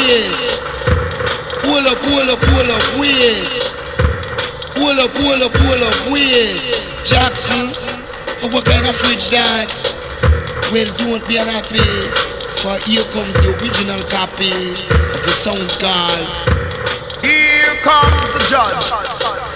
weird. Pull up, pull up, pull up, weird. Pull up, pull up, pull up, weird. Jackson, what kind of fridge that? Well, don't be unhappy, for here comes the original copy of the sound called. Here comes the judge.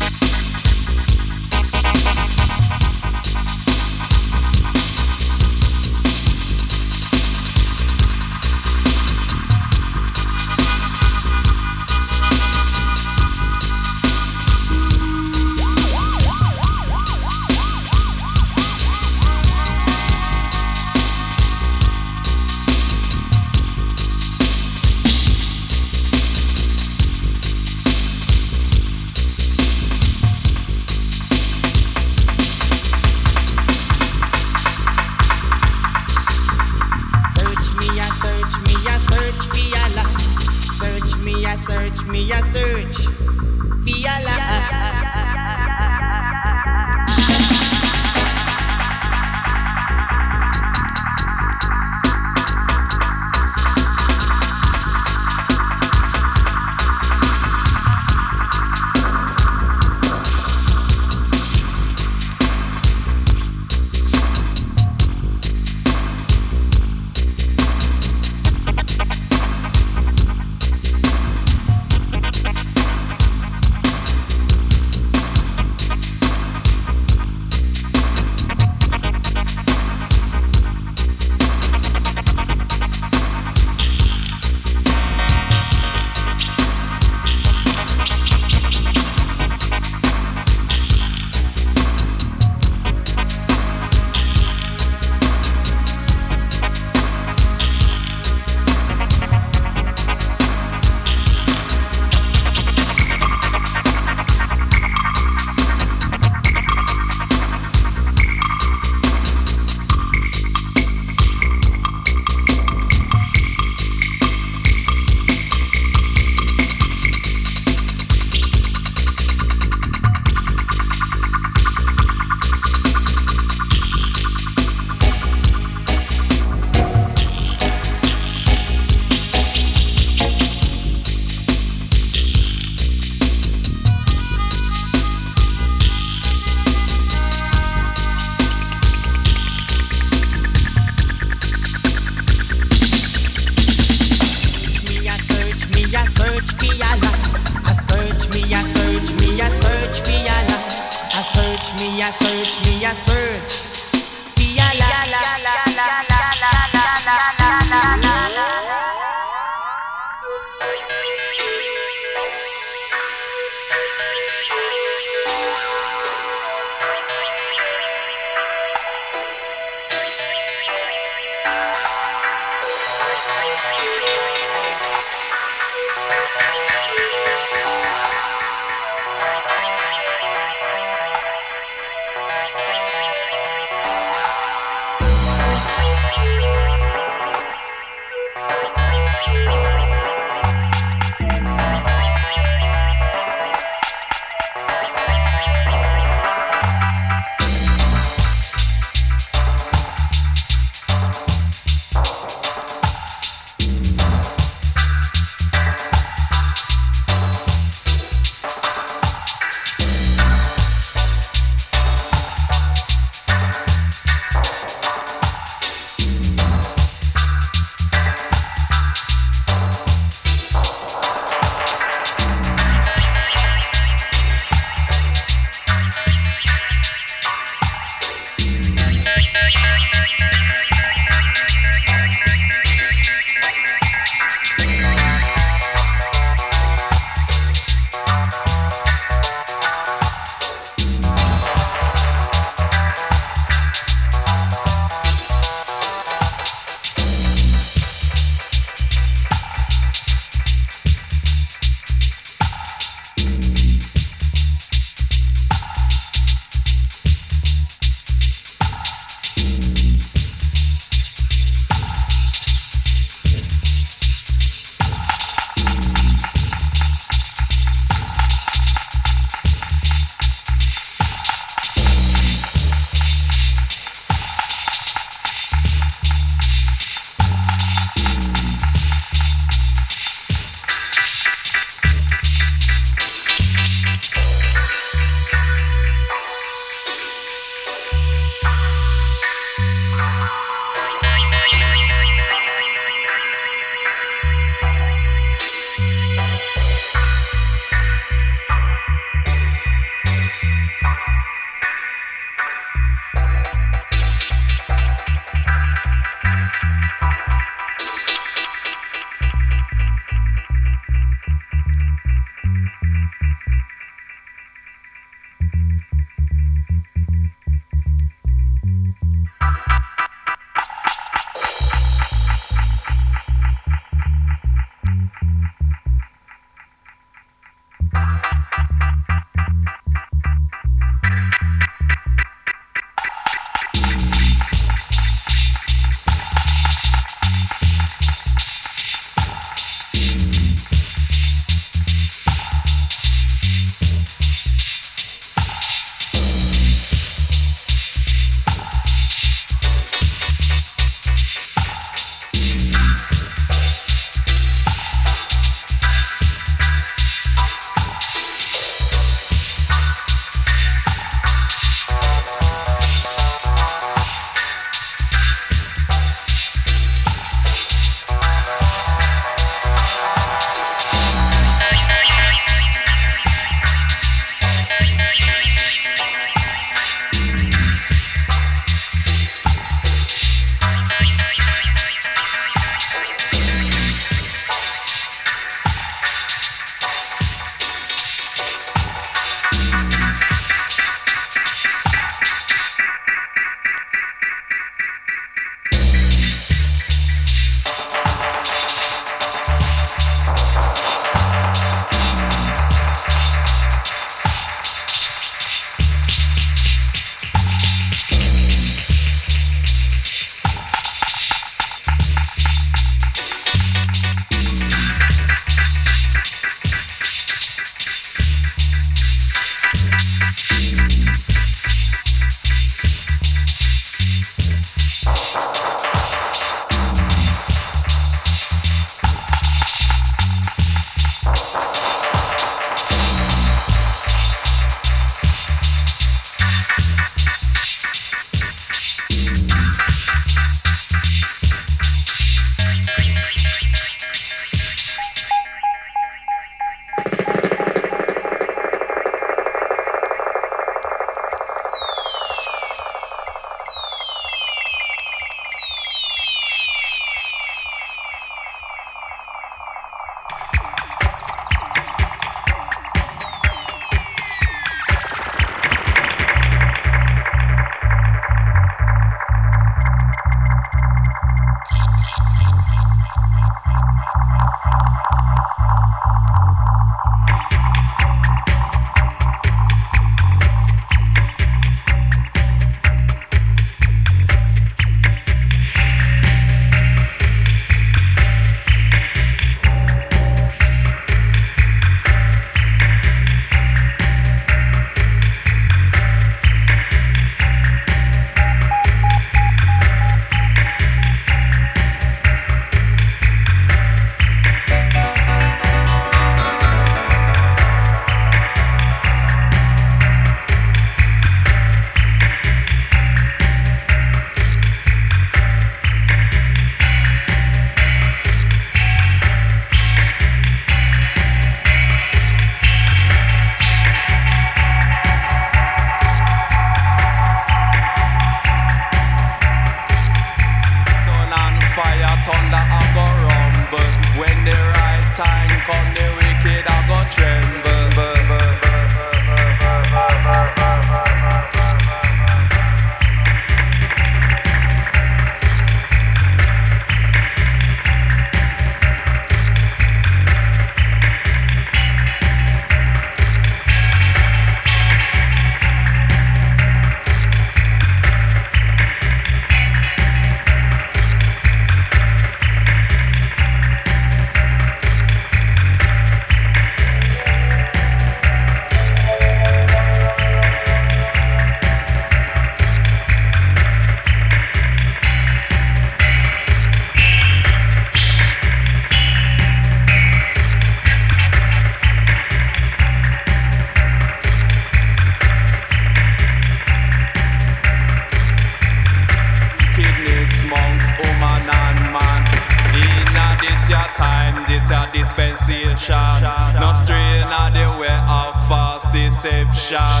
Deception.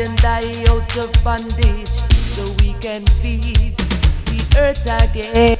And I out of bondage, so we can feed the earth again.